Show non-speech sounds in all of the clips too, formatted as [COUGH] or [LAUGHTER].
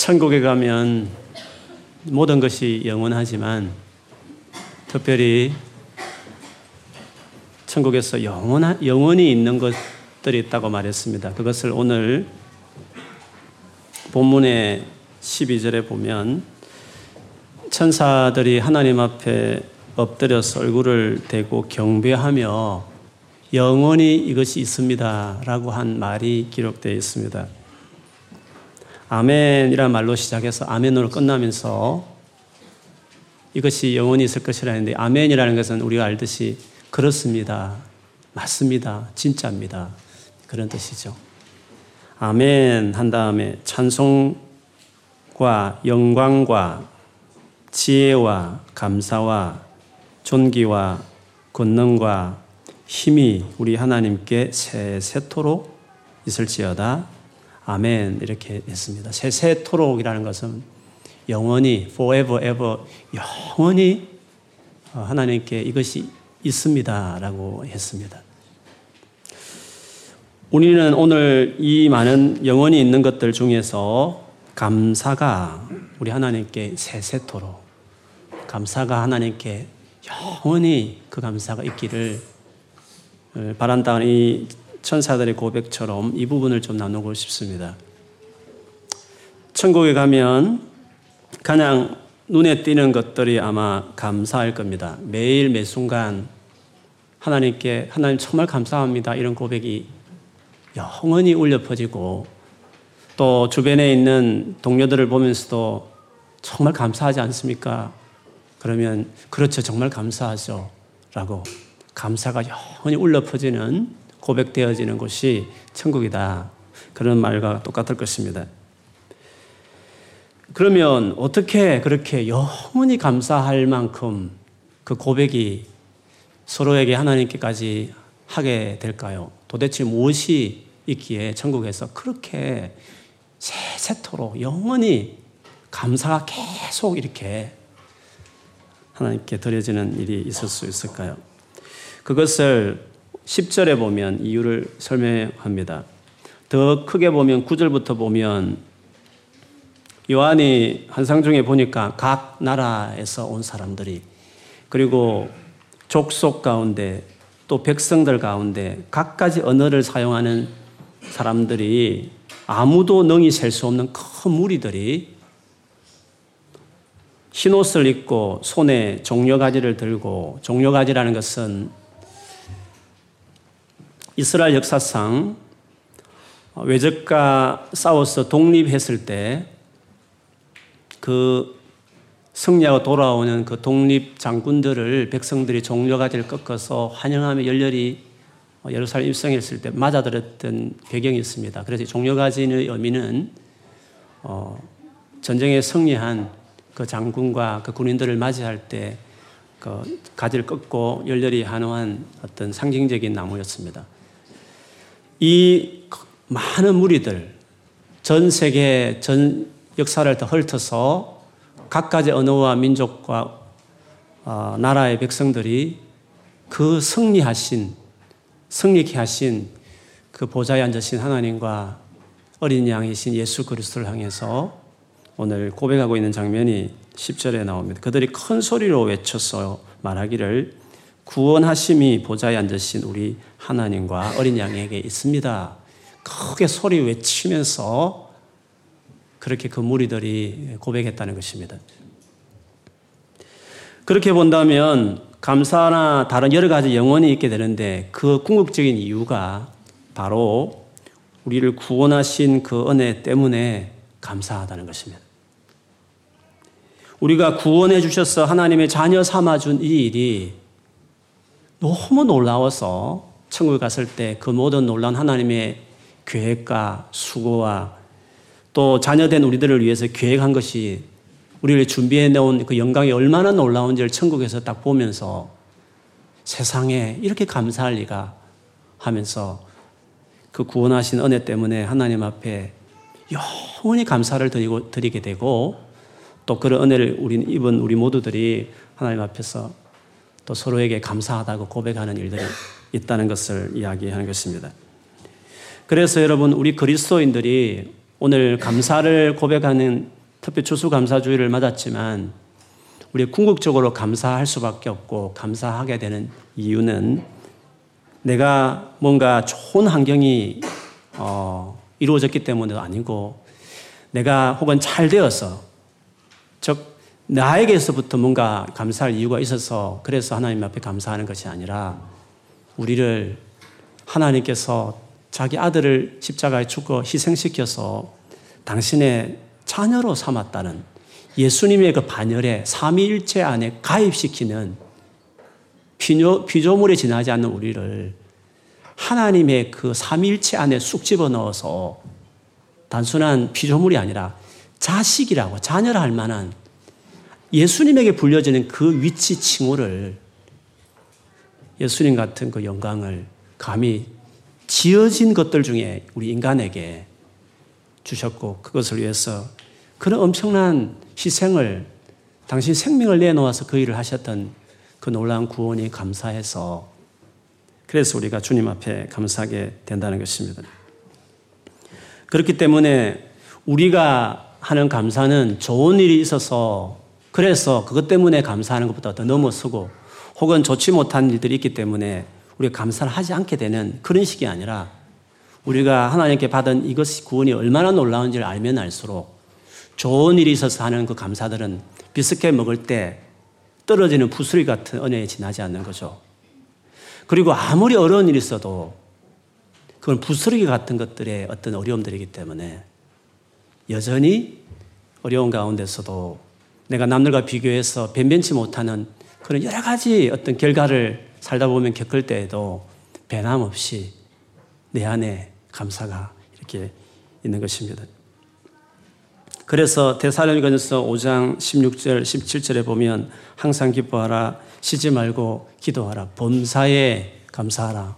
천국에 가면 모든 것이 영원하지만 특별히 천국에서 영원한, 영원히 있는 것들이 있다고 말했습니다. 그것을 오늘 본문의 12절에 보면 천사들이 하나님 앞에 엎드려서 얼굴을 대고 경배하며 영원히 이것이 있습니다. 라고 한 말이 기록되어 있습니다. 아멘이란 말로 시작해서 아멘으로 끝나면서 이것이 영원히 있을 것이라 했는데 아멘이라는 것은 우리가 알듯이 그렇습니다. 맞습니다. 진짜입니다. 그런 뜻이죠. 아멘 한 다음에 찬송과 영광과 지혜와 감사와 존귀와 권능과 힘이 우리 하나님께 세세토록 있을지어다. 아멘. 이렇게 했습니다. 세세토록이라는 것은 영원히, forever, ever, 영원히 하나님께 이것이 있습니다. 라고 했습니다. 우리는 오늘 이 많은 영원히 있는 것들 중에서 감사가 우리 하나님께 세세토록 감사가 하나님께 영원히 그 감사가 있기를 바란다는 이 천사들의 고백처럼 이 부분을 좀 나누고 싶습니다. 천국에 가면 가장 눈에 띄는 것들이 아마 감사할 겁니다. 매일 매 순간 하나님께 하나님 정말 감사합니다. 이런 고백이 영원히 울려 퍼지고 또 주변에 있는 동료들을 보면서도 정말 감사하지 않습니까? 그러면 그렇죠. 정말 감사하죠. 라고 감사가 영원히 울려 퍼지는 고백되어지는 곳이 천국이다. 그런 말과 똑같을 것입니다. 그러면 어떻게 그렇게 영원히 감사할 만큼 그 고백이 서로에게 하나님께까지 하게 될까요? 도대체 무엇이 있기에 천국에서 그렇게 세세토록 영원히 감사가 계속 이렇게 하나님께 드려지는 일이 있을 수 있을까요? 그것을 10절에 보면 이유를 설명합니다. 더 크게 보면 9절부터 보면 요한이 한상 중에 보니까 각 나라에서 온 사람들이 그리고 족속 가운데 또 백성들 가운데 각가지 언어를 사용하는 사람들이 아무도 능히 셀 수 없는 큰 무리들이 흰옷을 입고 손에 종려가지를 들고 종려가지라는 것은 이스라엘 역사상 외적과 싸워서 독립했을 때 그 승리하고 돌아오는 그 독립 장군들을 백성들이 종려가지를 꺾어서 환영하며 열렬히 예루살렘 입성했을 때 맞아들었던 배경이 있습니다. 그래서 종려가지의 의미는 어, 전쟁에 승리한 그 장군과 그 군인들을 맞이할 때 그 가지를 꺾고 열렬히 환호한 어떤 상징적인 나무였습니다. 이 많은 무리들, 전 세계 전 역사를 더 훑어서 각가지 언어와 민족과 어, 나라의 백성들이 그 승리하신, 승리케 하신 그 보좌에 앉으신 하나님과 어린 양이신 예수 그리스도를 향해서 오늘 고백하고 있는 장면이 10절에 나옵니다. 그들이 큰 소리로 외쳤어 말하기를 구원하심이 보좌에 앉으신 우리 하나님과 어린 양에게 있습니다. 크게 소리 외치면서 그렇게 그 무리들이 고백했다는 것입니다. 그렇게 본다면 감사나 다른 여러 가지 영혼이 있게 되는데 그 궁극적인 이유가 바로 우리를 구원하신 그 은혜 때문에 감사하다는 것입니다. 우리가 구원해 주셔서 하나님의 자녀 삼아준 이 일이 너무 놀라워서 천국에 갔을 때 그 모든 놀라운 하나님의 계획과 수고와 또 자녀된 우리들을 위해서 계획한 것이 우리를 준비해 놓은 그 영광이 얼마나 놀라운지를 천국에서 딱 보면서 세상에 이렇게 감사할 리가 하면서 그 구원하신 은혜 때문에 하나님 앞에 영원히 감사를 드리고, 드리게 되고 또 그런 은혜를 우리 입은 우리 모두들이 하나님 앞에서 또 서로에게 감사하다고 고백하는 일들이 있다는 것을 이야기하는 것입니다. 그래서 여러분, 우리 그리스도인들이 오늘 감사를 고백하는 특별 추수감사주의를 맞았지만 우리 궁극적으로 감사할 수밖에 없고 감사하게 되는 이유는 내가 뭔가 좋은 환경이 어, 이루어졌기 때문에도 아니고 내가 혹은 잘 되어서 즉 나에게서부터 뭔가 감사할 이유가 있어서 그래서 하나님 앞에 감사하는 것이 아니라 우리를 하나님께서 자기 아들을 십자가에 죽어 희생시켜서 당신의 자녀로 삼았다는 예수님의 그 반열에 삼위일체 안에 가입시키는 피조, 피조물에 지나지 않는 우리를 하나님의 그 삼위일체 안에 쑥 집어넣어서 단순한 피조물이 아니라 자식이라고 자녀라 할 만한 예수님에게 불려지는 그 위치 칭호를 예수님 같은 그 영광을 감히 지어진 것들 중에 우리 인간에게 주셨고 그것을 위해서 그런 엄청난 희생을 당신 생명을 내놓아서 그 일을 하셨던 그 놀라운 구원이 감사해서 그래서 우리가 주님 앞에 감사하게 된다는 것입니다. 그렇기 때문에 우리가 하는 감사는 좋은 일이 있어서 그래서 그것 때문에 감사하는 것보다 더 넘어서고 혹은 좋지 못한 일들이 있기 때문에 우리가 감사를 하지 않게 되는 그런 식이 아니라 우리가 하나님께 받은 이것이 구원이 얼마나 놀라운지를 알면 알수록 좋은 일이 있어서 하는 그 감사들은 비스켓 먹을 때 떨어지는 부스리 같은 은혜에 지나지 않는 거죠. 그리고 아무리 어려운 일이 있어도 그건 부스러기 같은 것들의 어떤 어려움들이기 때문에 여전히 어려운 가운데서도 내가 남들과 비교해서 변변치 못하는 그런 여러 가지 어떤 결과를 살다 보면 겪을 때에도 배남없이 내 안에 감사가 이렇게 있는 것입니다. 그래서 대사령전서 5장 16절, 17절에 보면 항상 기뻐하라, 쉬지 말고 기도하라, 범사에 감사하라.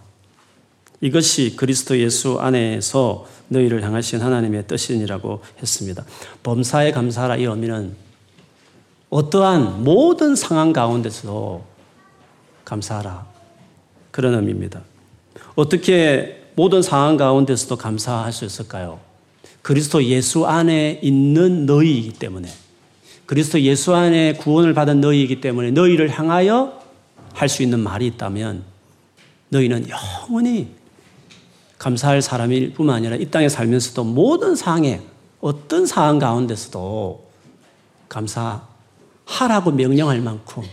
이것이 그리스도 예수 안에서 너희를 향하신 하나님의 뜻이니라고 했습니다. 범사에 감사하라 이 의미는 어떠한 모든 상황 가운데서도 감사하라. 그런 의미입니다. 어떻게 모든 상황 가운데서도 감사할 수 있을까요? 그리스도 예수 안에 있는 너희이기 때문에 그리스도 예수 안에 구원을 받은 너희이기 때문에 너희를 향하여 할 수 있는 말이 있다면 너희는 영원히 감사할 사람일 뿐만 아니라 이 땅에 살면서도 모든 상황에 어떤 상황 가운데서도 감사 하라고 명령할 만큼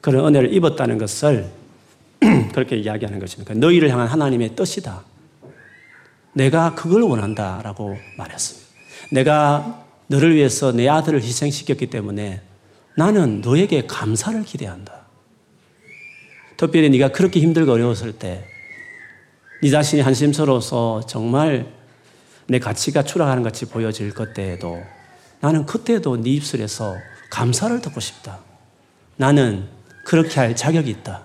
그런 은혜를 입었다는 것을 [CLEARS THROAT] 그렇게 이야기하는 것입니다. 너희를 향한 하나님의 뜻이다. 내가 그걸 원한다 라고 말했습니다. 내가 너를 위해서 내 아들을 희생시켰기 때문에 나는 너에게 감사를 기대한다. 특별히 네가 그렇게 힘들고 어려웠을 때, 네 자신이 한심스러워서 정말 내 가치가 추락하는 같이 보여질 그때에도 나는 그때도 네 입술에서 감사를 듣고 싶다. 나는 그렇게 할 자격이 있다.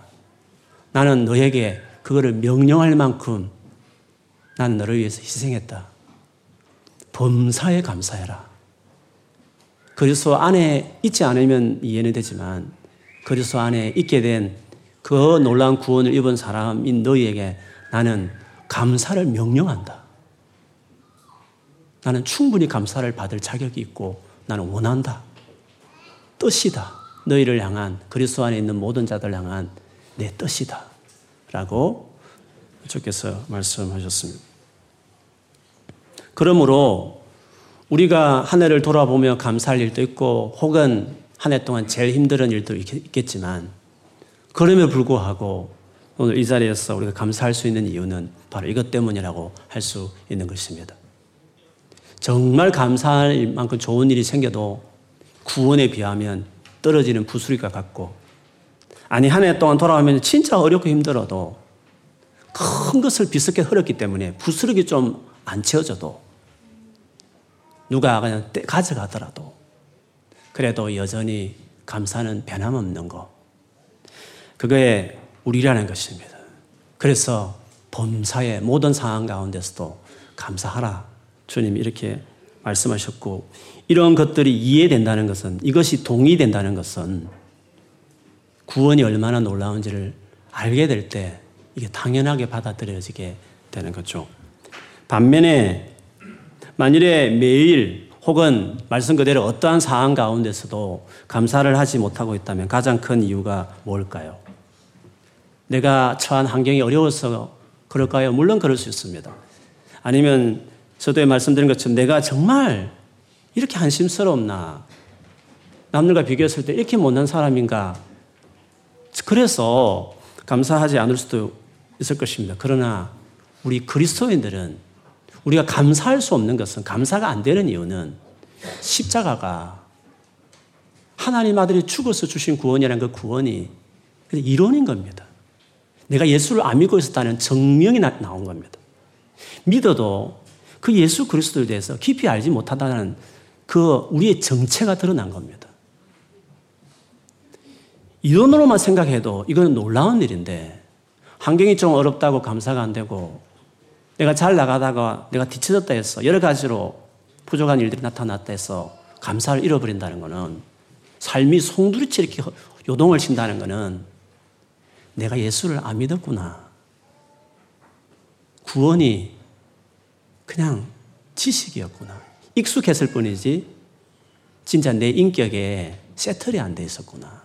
나는 너에게 그거를 명령할 만큼 나는 너를 위해서 희생했다. 범사에 감사해라. 그리스도 안에 있지 않으면 이해는 되지만 그리스도 안에 있게 된 그 놀라운 구원을 입은 사람인 너희에게 나는 감사를 명령한다. 나는 충분히 감사를 받을 자격이 있고 나는 원한다. 뜻이다. 너희를 향한 그리스도 안에 있는 모든 자들 향한 내 뜻이다. 라고 주께서 말씀하셨습니다. 그러므로 우리가 한 해를 돌아보며 감사할 일도 있고 혹은 한 해 동안 제일 힘든 일도 있겠지만 그럼에도 불구하고 오늘 이 자리에서 우리가 감사할 수 있는 이유는 바로 이것 때문이라고 할 수 있는 것입니다. 정말 감사할 만큼 좋은 일이 생겨도 구원에 비하면 떨어지는 부수리가 같고 아니 한 해 동안 돌아가면 진짜 어렵고 힘들어도 큰 것을 비스게 흘렸기 때문에 부스러기 좀 안 채워져도 누가 그냥 가져가더라도 그래도 여전히 감사는 변함없는 것. 그거에 우리라는 것입니다. 그래서 범사의 모든 상황 가운데서도 감사하라. 주님이 이렇게 말씀하셨고, 이런 것들이 이해된다는 것은, 이것이 동의된다는 것은 구원이 얼마나 놀라운지를 알게 될 때 이게 당연하게 받아들여지게 되는 거죠. 반면에 만일에 매일 혹은 말씀 그대로 어떠한 상황 가운데서도 감사를 하지 못하고 있다면 가장 큰 이유가 뭘까요? 내가 처한 환경이 어려워서 그럴까요? 물론 그럴 수 있습니다. 아니면 저도 말씀드린 것처럼 내가 정말 이렇게 한심스럽나? 남들과 비교했을 때 이렇게 못난 사람인가? 그래서 감사하지 않을 수도 있을 것입니다. 그러나 우리 그리스도인들은 우리가 감사할 수 없는 것은 감사가 안 되는 이유는 십자가가 하나님 아들이 죽어서 주신 구원이라는 그 구원이 이론인 겁니다. 내가 예수를 안 믿고 있었다는 증명이 나, 온 겁니다. 믿어도 그 예수 그리스도에 대해서 깊이 알지 못하다는 그 우리의 정체가 드러난 겁니다. 이론으로만 생각해도 이건 놀라운 일인데 환경이 좀 어렵다고 감사가 안 되고 내가 잘 나가다가 내가 뒤쳐졌다 해서 여러 가지로 부족한 일들이 나타났다 해서 감사를 잃어버린다는 것은 삶이 송두리째 이렇게 요동을 친다는 것은 내가 예수를 안 믿었구나. 구원이 그냥 지식이었구나. 익숙했을 뿐이지 진짜 내 인격에 세틀이 안 돼 있었구나.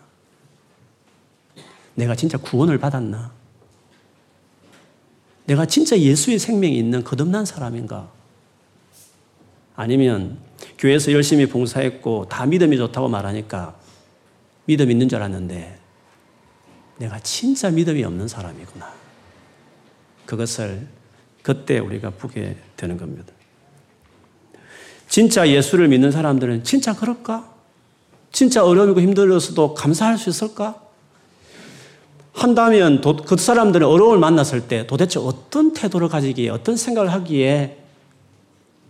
내가 진짜 구원을 받았나? 내가 진짜 예수의 생명이 있는 거듭난 사람인가? 아니면 교회에서 열심히 봉사했고 다 믿음이 좋다고 말하니까 믿음 있는 줄 알았는데 내가 진짜 믿음이 없는 사람이구나. 그것을 그때 우리가 보게 되는 겁니다. 진짜 예수를 믿는 사람들은 진짜 그럴까? 진짜 어려움이고 힘들어서도 감사할 수 있을까? 한다면 그 사람들은 어려움을 만났을 때 도대체 어떤 태도를 가지기에 어떤 생각을 하기에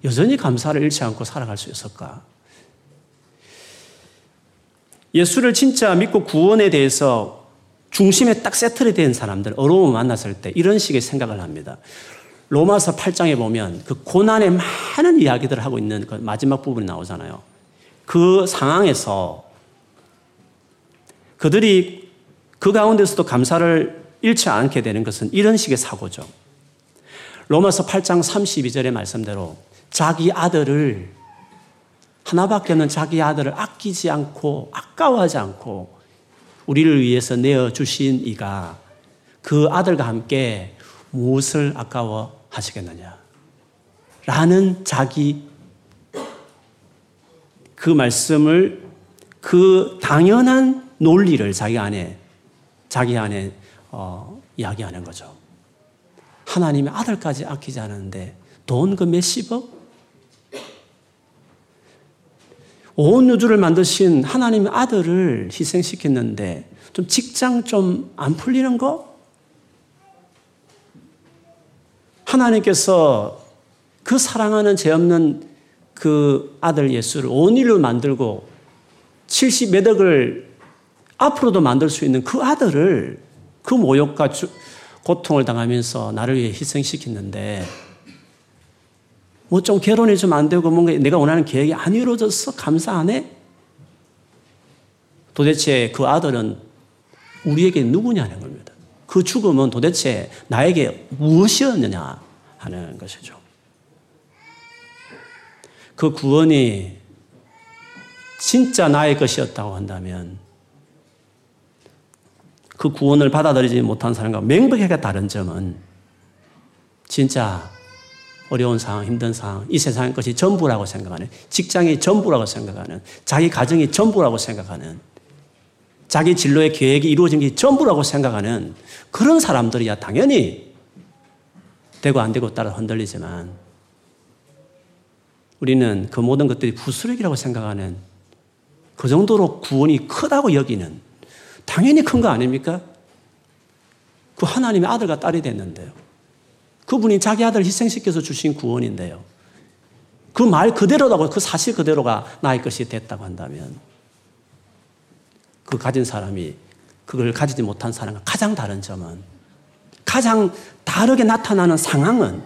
여전히 감사를 잃지 않고 살아갈 수 있을까? 예수를 진짜 믿고 구원에 대해서 중심에 딱 세트를 된 사람들, 어려움을 만났을 때 이런 식의 생각을 합니다. 로마서 8장에 보면 그 고난의 많은 이야기들을 하고 있는 그 마지막 부분이 나오잖아요. 그 상황에서 그들이 그 가운데서도 감사를 잃지 않게 되는 것은 이런 식의 사고죠. 로마서 8장 32절의 말씀대로 자기 아들을 하나밖에 없는 자기 아들을 아끼지 않고 아까워하지 않고 우리를 위해서 내어 주신 이가 그 아들과 함께 무엇을 아까워 하시겠느냐? 라는 자기 그 말씀을 그 당연한 논리를 자기 안에 자기 안에 어, 이야기하는 거죠. 하나님의 아들까지 아끼지 않았는데 돈 그 몇십억? 온 우주를 만드신 하나님의 아들을 희생시켰는데 좀 직장 좀 안 풀리는 거? 하나님께서 그 사랑하는 죄 없는 그 아들 예수를 온일로 만들고 70몇 억을 앞으로도 만들 수 있는 그 아들을 그 모욕과 주, 고통을 당하면서 나를 위해 희생시켰는데 뭐 좀 결혼이 좀 안 되고 뭔가 내가 원하는 계획이 안 이루어졌어? 감사 안 해? 도대체 그 아들은 우리에게 누구냐는 겁니다. 그 죽음은 도대체 나에게 무엇이었느냐 하는 것이죠. 그 구원이 진짜 나의 것이었다고 한다면 그 구원을 받아들이지 못한 사람과 맹백하게 다른 점은 진짜 어려운 상황, 힘든 상황, 이 세상의 것이 전부라고 생각하는, 직장이 전부라고 생각하는, 자기 가정이 전부라고 생각하는, 자기 진로의 계획이 이루어진 게 전부라고 생각하는 그런 사람들이야 당연히 되고 안 되고 따라 흔들리지만 우리는 그 모든 것들이 부수력이라고 생각하는 그 정도로 구원이 크다고 여기는 당연히 큰 거 아닙니까? 그 하나님의 아들과 딸이 됐는데요. 그분이 자기 아들을 희생시켜서 주신 구원인데요. 그 말 그대로라고, 그 사실 그대로가 나의 것이 됐다고 한다면, 그 가진 사람이 그걸 가지지 못한 사람과 가장 다른 점은, 가장 다르게 나타나는 상황은,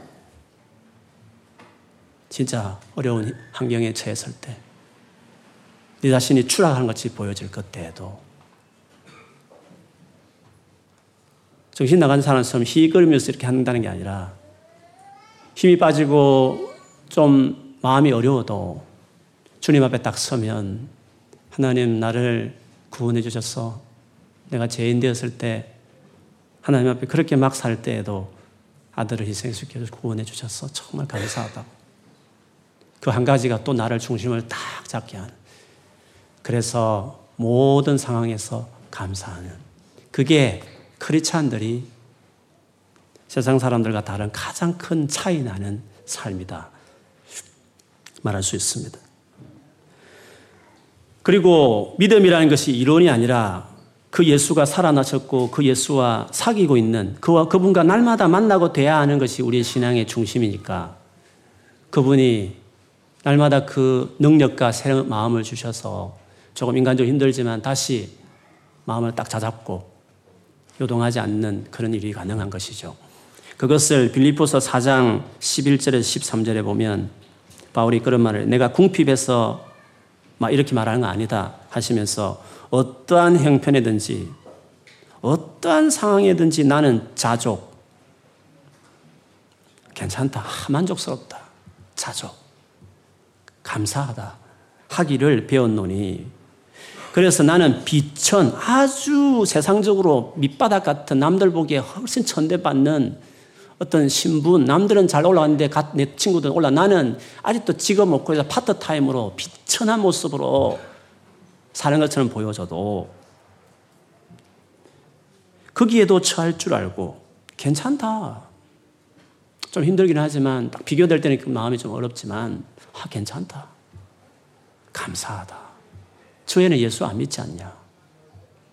진짜 어려운 환경에 처했을 때, 네 자신이 추락하는 것이 보여질 그때에도 정신 나간 사람처럼 희걸으면서 이렇게 한다는 게 아니라 힘이 빠지고 좀 마음이 어려워도 주님 앞에 딱 서면 하나님 나를 구원해 주셔서 내가 죄인 되었을 때 하나님 앞에 그렇게 막 살 때에도 아들을 희생시켜 구원해 주셔서 정말 감사하다. 그한 가지가 또 나를 중심을 딱 잡게 하는. 그래서 모든 상황에서 감사하는. 그게 크리스찬들이 세상 사람들과 다른 가장 큰 차이 나는 삶이다. 말할 수 있습니다. 그리고 믿음이라는 것이 이론이 아니라 그 예수가 살아나셨고 그 예수와 사귀고 있는 그와 그분과 날마다 만나고 돼야 하는 것이 우리의 신앙의 중심이니까 그분이 날마다 그 능력과 새 마음을 주셔서 조금 인간적으로 힘들지만 다시 마음을 딱 자잡고 요동하지 않는 그런 일이 가능한 것이죠. 그것을 빌리포서 4장 11절에서 13절에 보면 바울이 그런 말을 내가 궁핍해서 막 이렇게 말하는 거 아니다 하시면서 어떠한 형편이든지 어떠한 상황이든지 나는 자족. 괜찮다. 만족스럽다. 자족. 감사하다. 하기를 배웠노니. 그래서 나는 비천 아주 세상적으로 밑바닥 같은 남들 보기에 훨씬 천대받는 어떤 신분, 남들은 잘 올라갔는데 내 친구들은 올라. 나는 아직도 직업 없고 해서 파트타임으로 비천한 모습으로 사는 것처럼 보여져도 거기에도 처할 줄 알고 괜찮다. 좀 힘들긴 하지만 딱 비교될 때는 그 마음이 좀 어렵지만 아 괜찮다. 감사하다. 주에는 예수 안 믿지 않냐?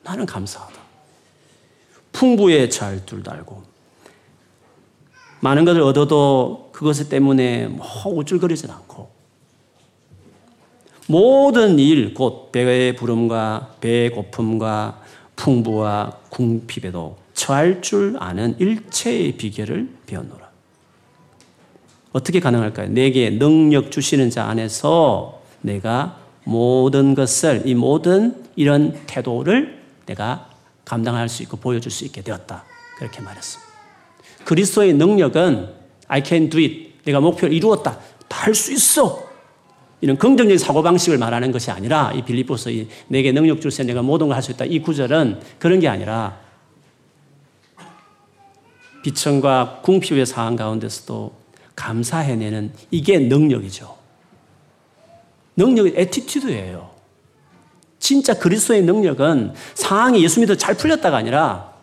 나는 감사하다. 풍부에 잘 줄도 알고 많은 것을 얻어도 그것 때문에 뭐 우쭐거리진 않고 모든 일, 곧 배의 부름과 배의 고픔과 풍부와 궁핍에도 처할 줄 아는 일체의 비결을 배웠노라. 어떻게 가능할까요? 내게 능력 주시는 자 안에서 내가 모든 것을, 이 모든 이런 태도를 내가 감당할 수 있고 보여줄 수 있게 되었다. 그렇게 말했습니다. 그리스도의 능력은 I can do it. 내가 목표를 이루었다. 다 할 수 있어. 이런 긍정적인 사고방식을 말하는 것이 아니라 이 빌립보서 이 내게 능력 줄세 내가 모든 걸 할 수 있다. 이 구절은 그런 게 아니라 비천과 궁핍의 상황 가운데서도 감사해내는 이게 능력이죠. 능력이 attitude예요. 진짜 그리스도의 능력은 상황이 예수 믿어 잘 풀렸다가 아니라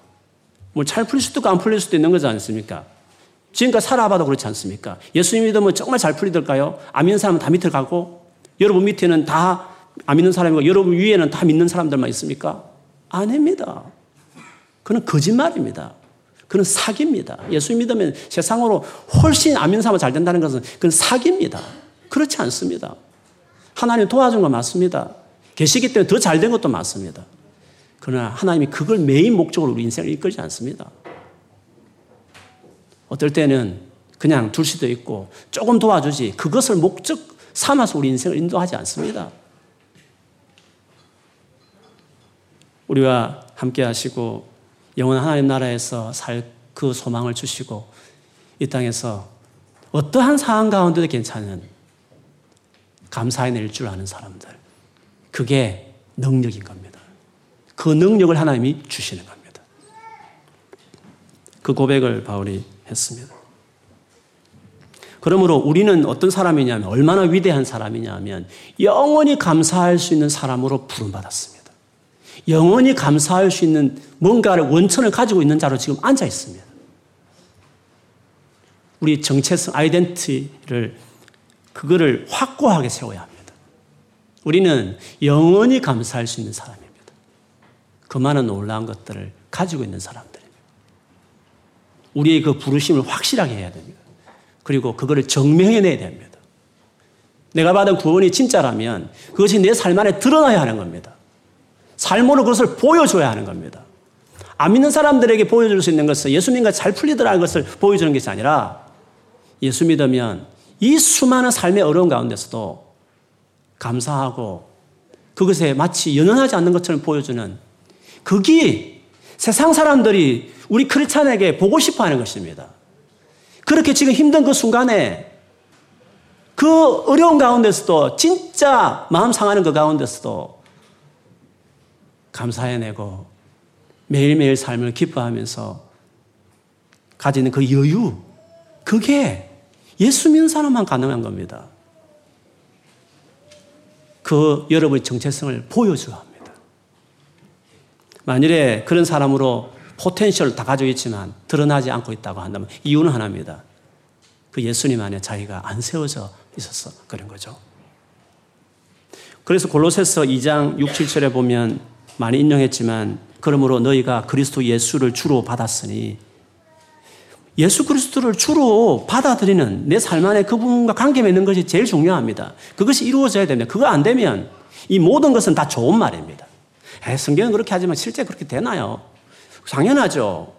뭐 잘 풀릴 수도 있고 안 풀릴 수도 있는 거지 않습니까? 지금까지 살아봐도 그렇지 않습니까? 예수님 믿으면 정말 잘 풀리들까요? 안 믿는 사람은 다 밑에 가고 여러분 밑에는 다 안 믿는 사람이고 여러분 위에는 다 믿는 사람들만 있습니까? 아닙니다. 그는 거짓말입니다. 그는 사기입니다. 예수 믿으면 세상으로 훨씬 안 믿는 사람은 잘 된다는 것은 그건 사기입니다. 그렇지 않습니다. 하나님 도와준 건 맞습니다. 계시기 때문에 더 잘 된 것도 맞습니다. 그러나 하나님이 그걸 메인 목적으로 우리 인생을 이끌지 않습니다. 어떨 때는 그냥 둘 수도 있고 조금 도와주지 그것을 목적 삼아서 우리 인생을 인도하지 않습니다. 우리와 함께 하시고 영원 하나님 나라에서 살 그 소망을 주시고 이 땅에서 어떠한 상황 가운데도 괜찮은 감사해낼 줄 아는 사람들. 그게 능력인 겁니다. 그 능력을 하나님이 주시는 겁니다. 그 고백을 바울이 했습니다. 그러므로 우리는 어떤 사람이냐면 얼마나 위대한 사람이냐면 영원히 감사할 수 있는 사람으로 부름받았습니다. 영원히 감사할 수 있는 뭔가를 원천을 가지고 있는 자로 지금 앉아 있습니다. 우리 정체성, 아이덴티를 그거를 확고하게 세워야 합니다. 우리는 영원히 감사할 수 있는 사람입니다. 그 많은 놀라운 것들을 가지고 있는 사람들입니다. 우리의 그 부르심을 확실하게 해야 됩니다. 그리고 그거를 증명해내야 됩니다. 내가 받은 구원이 진짜라면 그것이 내 삶 안에 드러나야 하는 겁니다. 삶으로 그것을 보여줘야 하는 겁니다. 안 믿는 사람들에게 보여줄 수 있는 것은 예수 믿는 잘 풀리더라는 것을 보여주는 것이 아니라 예수 믿으면 이 수많은 삶의 어려움 가운데서도 감사하고 그것에 마치 연연하지 않는 것처럼 보여주는 그게 세상 사람들이 우리 크리스찬에게 보고 싶어 하는 것입니다. 그렇게 지금 힘든 그 순간에 그 어려운 가운데서도 진짜 마음 상하는 그 가운데서도 감사해내고 매일매일 삶을 기뻐하면서 가지는 그 여유, 그게 예수 믿는 사람만 가능한 겁니다. 그 여러분의 정체성을 보여줘야 합니다. 만일에 그런 사람으로 포텐셜을 다 가지고 있지만 드러나지 않고 있다고 한다면 이유는 하나입니다. 그 예수님 안에 자기가 안 세워져 있어서 그런 거죠. 그래서 골로새서 2장 6, 7절에 보면 많이 인용했지만 그러므로 너희가 그리스도 예수를 주로 받았으니 예수 그리스도를 주로 받아들이는 내 삶 안에 그분과 관계 맺는 것이 제일 중요합니다. 그것이 이루어져야 됩니다. 그거 안 되면 이 모든 것은 다 좋은 말입니다. 에, 성경은 그렇게 하지만 실제 그렇게 되나요? 당연하죠.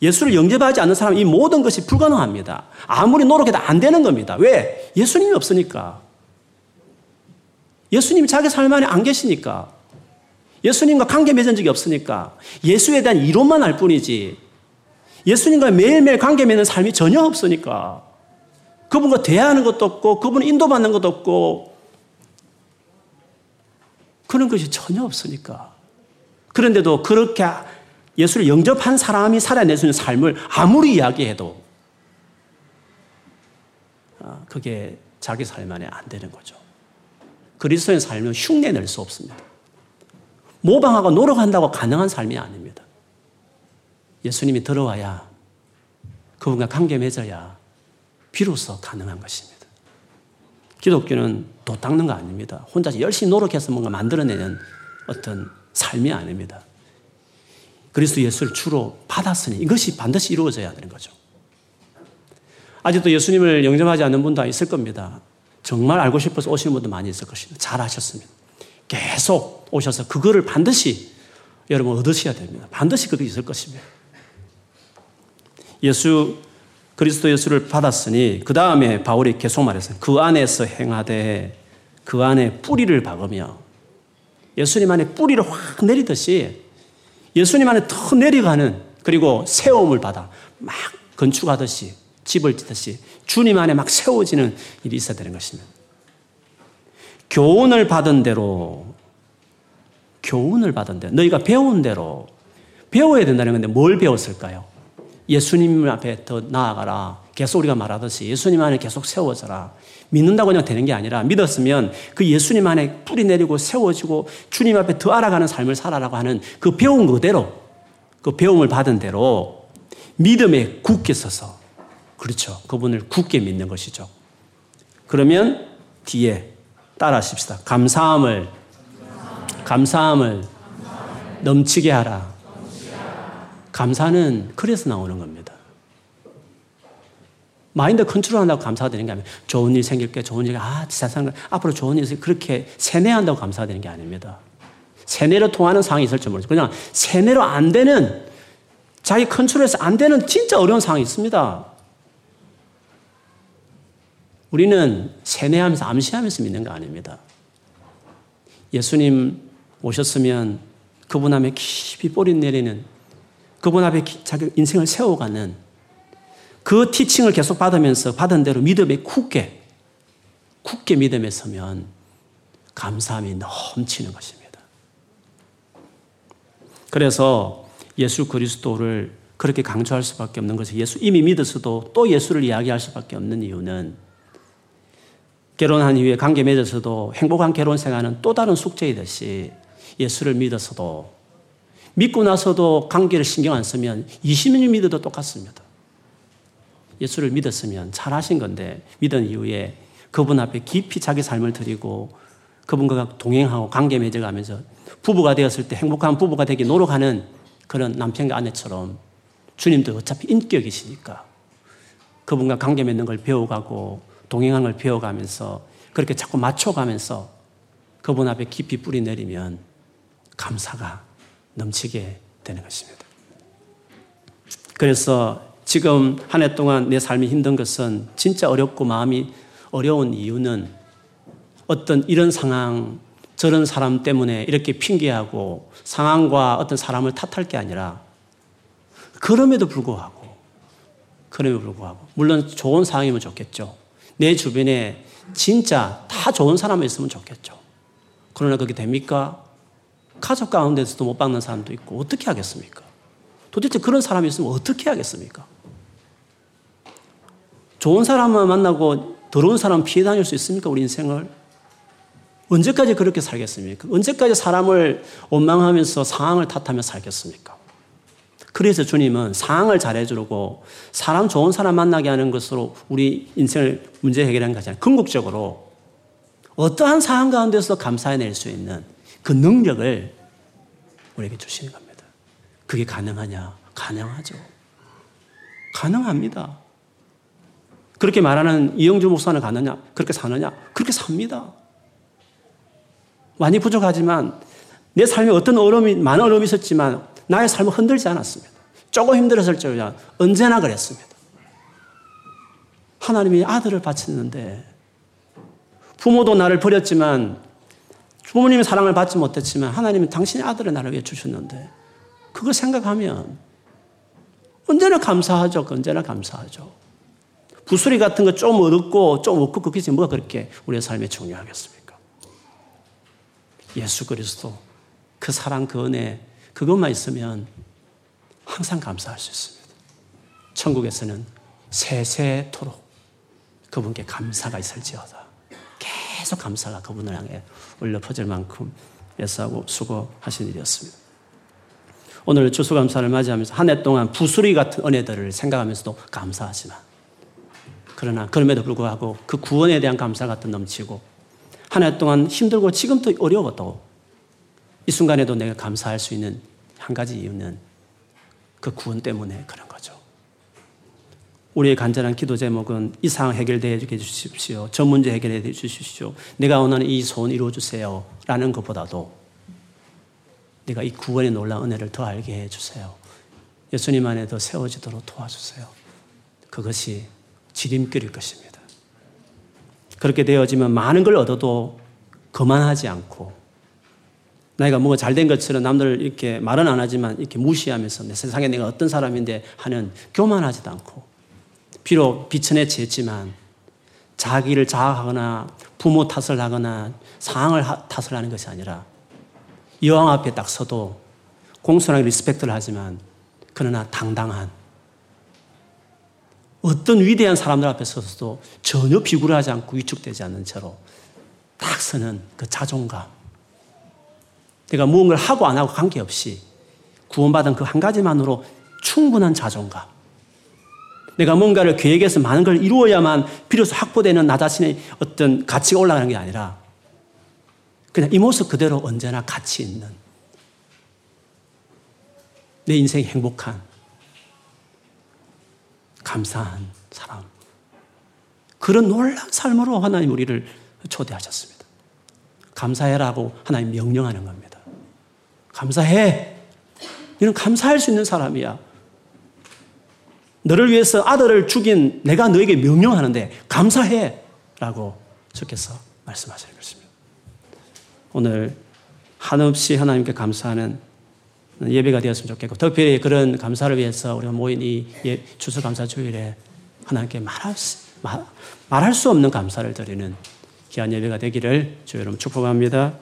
예수를 영접하지 않는 사람은 이 모든 것이 불가능합니다. 아무리 노력해도 안 되는 겁니다. 왜? 예수님이 없으니까. 예수님이 자기 삶 안에 안 계시니까. 예수님과 관계 맺은 적이 없으니까. 예수에 대한 이론만 알 뿐이지. 예수님과 매일매일 관계 맺는 삶이 전혀 없으니까. 그분과 대화하는 것도 없고, 그분 인도받는 것도 없고, 그런 것이 전혀 없으니까. 그런데도 그렇게 예수를 영접한 사람이 살아낼 수 있는 삶을 아무리 이야기해도 아, 그게 자기 삶 안에 안 되는 거죠. 그리스도의 삶은 흉내 낼 수 없습니다. 모방하고 노력한다고 가능한 삶이 아닙니다. 예수님이 들어와야 그분과 관계 맺어야 비로소 가능한 것입니다. 기독교는 도 닦는 거 아닙니다. 혼자 열심히 노력해서 뭔가 만들어내는 어떤 삶이 아닙니다. 그리스도 예수를 주로 받았으니 이것이 반드시 이루어져야 되는 거죠. 아직도 예수님을 영접하지 않는 분도 있을 겁니다. 정말 알고 싶어서 오시는 분도 많이 있을 것입니다. 잘 하셨습니다. 계속 오셔서 그거를 반드시 여러분 얻으셔야 됩니다. 반드시 그게 있을 것입니다. 예수 그리스도 예수를 받았으니 그 다음에 바울이 계속 말했어요. 그 안에서 행하되 그 안에 뿌리를 박으며 예수님 안에 뿌리를 확 내리듯이 예수님 안에 더 내려가는 그리고 세움을 받아 막 건축하듯이 집을 짓듯이 주님 안에 막 세워지는 일이 있어야 되는 것입니다. 교훈을 받은 대로 교훈을 받은 대로 너희가 배운 대로 배워야 된다는 건데 뭘 배웠을까요? 예수님 앞에 더 나아가라. 계속 우리가 말하듯이 예수님 안에 계속 세워져라. 믿는다고 그냥 되는 게 아니라 믿었으면 그 예수님 안에 뿌리 내리고 세워지고 주님 앞에 더 알아가는 삶을 살아라고 하는 그 배운 그대로 그 배움을 받은 대로 믿음에 굳게 서서 그렇죠. 그분을 굳게 믿는 것이죠. 그러면 뒤에 따라 하십시다. 감사함을 감사함을 넘치게 하라. 감사는 그래서 나오는 겁니다. 마인드 컨트롤 한다고 감사가 되는 게 아니라 좋은 일 생길 게 좋은 일, 아, 세상 앞으로 좋은 일 그렇게 세뇌한다고 감사가 되는 게 아닙니다. 세뇌로 통하는 상황이 있을지 모르죠. 그냥 세뇌로 안 되는 자기 컨트롤에서 안 되는 진짜 어려운 상황이 있습니다. 우리는 세뇌하면서 암시하면서 믿는 거 아닙니다. 예수님 오셨으면 그분 앞에 깊이 뿌리 내리는 그분 앞에 자기 인생을 세워가는 그 티칭을 계속 받으면서 받은 대로 믿음에 굳게, 굳게 믿음에 서면 감사함이 넘치는 것입니다. 그래서 예수 그리스도를 그렇게 강조할 수밖에 없는 것이 예수 이미 믿었어도 또 예수를 이야기할 수밖에 없는 이유는 결혼한 이후에 관계 맺어서도 행복한 결혼 생활은 또 다른 숙제이듯이 예수를 믿어서도 믿고 나서도 관계를 신경 안 쓰면 20년 믿어도 똑같습니다. 예수를 믿었으면 잘하신 건데 믿은 이후에 그분 앞에 깊이 자기 삶을 드리고 그분과 동행하고 관계 맺어가면서 부부가 되었을 때 행복한 부부가 되기 노력하는 그런 남편과 아내처럼 주님도 어차피 인격이시니까 그분과 관계 맺는 걸 배워가고 동행하는 걸 배워가면서 그렇게 자꾸 맞춰가면서 그분 앞에 깊이 뿌리 내리면 감사가 넘치게 되는 것입니다. 그래서 지금 한 해 동안 내 삶이 힘든 것은 진짜 어렵고 마음이 어려운 이유는 어떤 이런 상황, 저런 사람 때문에 이렇게 핑계하고 상황과 어떤 사람을 탓할 게 아니라 그럼에도 불구하고, 그럼에도 불구하고, 물론 좋은 상황이면 좋겠죠. 내 주변에 진짜 다 좋은 사람이 있으면 좋겠죠. 그러나 그게 됩니까? 가족 가운데서도 못 받는 사람도 있고 어떻게 하겠습니까? 도대체 그런 사람이 있으면 어떻게 하겠습니까? 좋은 사람만 만나고 더러운 사람 피해 다닐 수 있습니까? 우리 인생을? 언제까지 그렇게 살겠습니까? 언제까지 사람을 원망하면서 상황을 탓하며 살겠습니까? 그래서 주님은 상황을 잘해주고 사람 좋은 사람 만나게 하는 것으로 우리 인생을 문제 해결하는 거잖아요. 궁극적으로 어떠한 상황 가운데서 감사해낼 수 있는 그 능력을 우리에게 주시는 겁니다. 그게 가능하냐? 가능하죠. 가능합니다. 그렇게 말하는 이영주 목사는 가느냐? 그렇게 사느냐? 그렇게 삽니다. 많이 부족하지만 내 삶에 어떤 어려움이, 많은 어려움이 있었지만 나의 삶을 흔들지 않았습니다. 조금 힘들었을지언 언제나 그랬습니다. 하나님이 아들을 바쳤는데 부모도 나를 버렸지만 부모님의 사랑을 받지 못했지만 하나님은 당신의 아들을 나를 위해 주셨는데 그걸 생각하면 언제나 감사하죠. 언제나 감사하죠. 부수리 같은 거좀 얻고 좀 얻고 그게 뭐가 그렇게 우리의 삶에 중요하겠습니까? 예수 그리스도 그 사랑 그 은혜 그것만 있으면 항상 감사할 수 있습니다. 천국에서는 세세토록 그분께 감사가 있을지어다. 계속 감사가 그분을 향해 올려 퍼질 만큼 애쓰고 수고하신 일이었습니다. 오늘 추수감사를 맞이하면서 한 해 동안 부수리 같은 은혜들을 생각하면서도 감사하지만 그러나 그럼에도 불구하고 그 구원에 대한 감사가 더 넘치고 한 해 동안 힘들고 지금도 어려워도 이 순간에도 내가 감사할 수 있는 한 가지 이유는 그 구원 때문에 그런 거죠. 우리의 간절한 기도 제목은 이 상황 해결되어 주십시오. 저 문제 해결해 주십시오. 내가 원하는 이 소원 이루어 주세요. 라는 것보다도 내가 이 구원의 놀라운 은혜를 더 알게 해 주세요. 예수님 안에 더 세워지도록 도와주세요. 그것이 지름길일 것입니다. 그렇게 되어지면 많은 걸 얻어도 거만하지 않고 내가 뭐가 잘 된 것처럼 남들 이렇게 말은 안 하지만 이렇게 무시하면서 내 세상에 내가 어떤 사람인데 하는 교만하지도 않고 비록 비천해지지만 자기를 자학하거나 부모 탓을 하거나 상황을 탓을 하는 것이 아니라 여왕 앞에 딱 서도 공손하게 respect를 하지만 그러나 당당한 어떤 위대한 사람들 앞에 서서도 전혀 비굴하지 않고 위축되지 않는 채로 딱 서는 그 자존감. 내가 무언가를 하고 안 하고 관계없이 구원받은 그 한 가지만으로 충분한 자존감. 내가 뭔가를 계획해서 많은 걸 이루어야만 비로소 확보되는 나 자신의 어떤 가치가 올라가는 게 아니라 그냥 이 모습 그대로 언제나 가치 있는 내 인생이 행복한 감사한 사람. 그런 놀라운 삶으로 하나님 우리를 초대하셨습니다. 감사해라고 하나님 명령하는 겁니다. 감사해. 너는 감사할 수 있는 사람이야. 너를 위해서 아들을 죽인 내가 너에게 명령하는데 감사해. 라고 주께서 말씀하시는 것입니다. 오늘 한없이 하나님께 감사하는 예배가 되었으면 좋겠고 특별히 그런 감사를 위해서 우리가 모인 이 예, 추수 감사 주일에 하나님께 말할 수, 말, 말할 수 없는 감사를 드리는 귀한 예배가 되기를 주여 여러분 축복합니다.